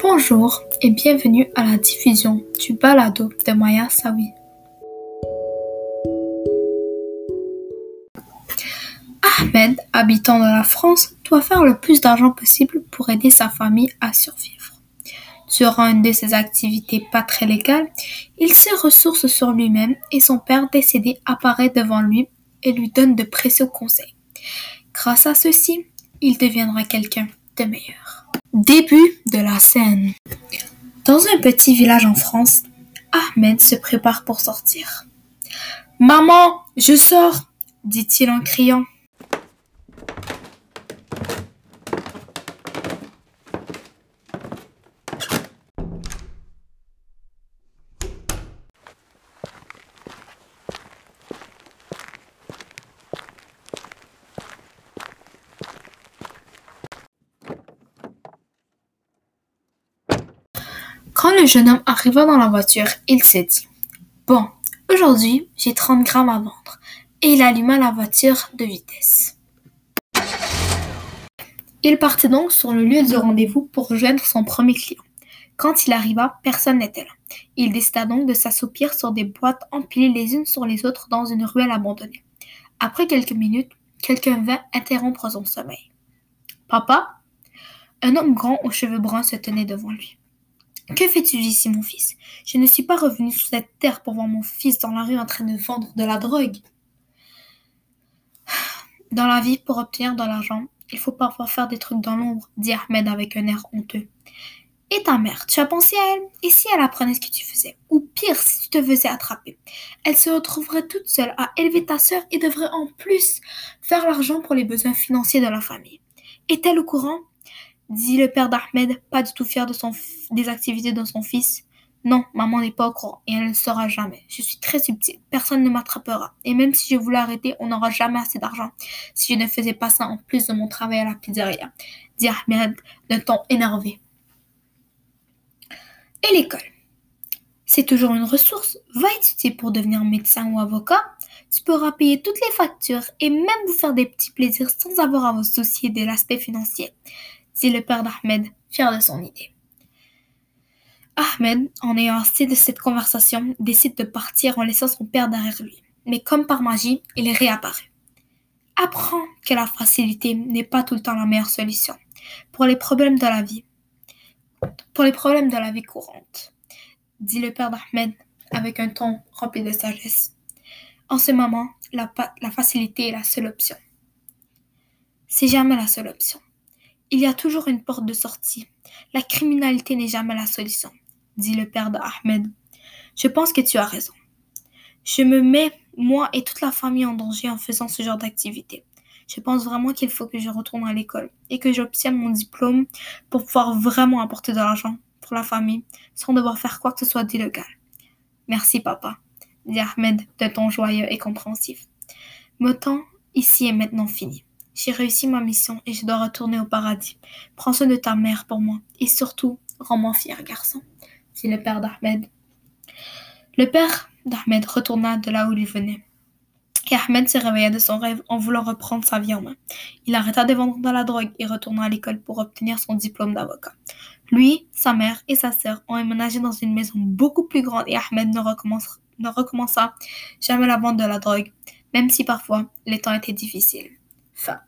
Bonjour et bienvenue à la diffusion du balado de Maya Sawi. Ahmed, habitant dans la France, doit faire le plus d'argent possible pour aider sa famille à survivre. Durant une de ses activités pas très légales, il se ressource sur lui-même et son père décédé apparaît devant lui et lui donne de précieux conseils. Grâce à ceci, il deviendra quelqu'un de meilleur. Début de la scène. Dans un petit village en France, Ahmed se prépare pour sortir. Maman, je sors, dit-il en criant. Quand le jeune homme arriva dans la voiture, il s'est dit Bon, aujourd'hui, j'ai 30 grammes à vendre. Et il alluma la voiture de vitesse. Il partit donc sur le lieu du rendez-vous pour rejoindre son premier client. Quand il arriva, personne n'était là. Il décida donc de s'assoupir sur des boîtes empilées les unes sur les autres dans une ruelle abandonnée. Après quelques minutes, quelqu'un vint interrompre son sommeil. Papa? Un homme grand aux cheveux bruns se tenait devant lui. Que fais-tu ici, mon fils? Je ne suis pas revenu sur cette terre pour voir mon fils dans la rue en train de vendre de la drogue. Dans la vie, pour obtenir de l'argent, il faut parfois faire des trucs dans l'ombre, dit Ahmed avec un air honteux. Et ta mère, tu as pensé à elle? Et si elle apprenait ce que tu faisais? Ou pire, si tu te faisais attraper? Elle se retrouverait toute seule à élever ta sœur et devrait en plus faire l'argent pour les besoins financiers de la famille. Est-elle au courant? Dit le père d'Ahmed, pas du tout fier de son des activités de son fils. Non, maman n'est pas au courant et elle ne le saura jamais. Je suis très subtil, personne ne m'attrapera. Et même si je voulais arrêter, on n'aura jamais assez d'argent si je ne faisais pas ça en plus de mon travail à la pizzeria, dit Ahmed d'un ton énervé. Et l'école? C'est toujours une ressource. Va étudier pour devenir médecin ou avocat. Tu pourras payer toutes les factures et même vous faire des petits plaisirs sans avoir à vous soucier de l'aspect financier dit le père d'Ahmed, fier de son idée. Ahmed, en ayant assez de cette conversation, décide de partir en laissant son père derrière lui. Mais comme par magie, il réapparaît. Apprends que la facilité n'est pas tout le temps la meilleure solution pour les problèmes de la vie. Pour les problèmes de la vie courante, dit le père d'Ahmed avec un ton rempli de sagesse. En ce moment, la, la facilité est la seule option. C'est jamais la seule option. Il y a toujours une porte de sortie. La criminalité n'est jamais la solution, dit le père d'Ahmed. Je pense que tu as raison. Je me mets, moi et toute la famille, en danger en faisant ce genre d'activité. Je pense vraiment qu'il faut que je retourne à l'école et que j'obtienne mon diplôme pour pouvoir vraiment apporter de l'argent pour la famille sans devoir faire quoi que ce soit d'illégal. Merci, papa, dit Ahmed d'un ton joyeux et compréhensif. Mon temps ici est maintenant fini. J'ai réussi ma mission et je dois retourner au paradis. Prends soin de ta mère pour moi et surtout, rends-moi fier, garçon, dit le père d'Ahmed. Le père d'Ahmed retourna de là où il venait. Et Ahmed se réveilla de son rêve en voulant reprendre sa vie en main. Il arrêta de vendre de la drogue et retourna à l'école pour obtenir son diplôme d'avocat. Lui, sa mère et sa sœur ont emménagé dans une maison beaucoup plus grande et Ahmed ne, ne recommença jamais la vente de la drogue, même si parfois les temps étaient difficiles. Fin.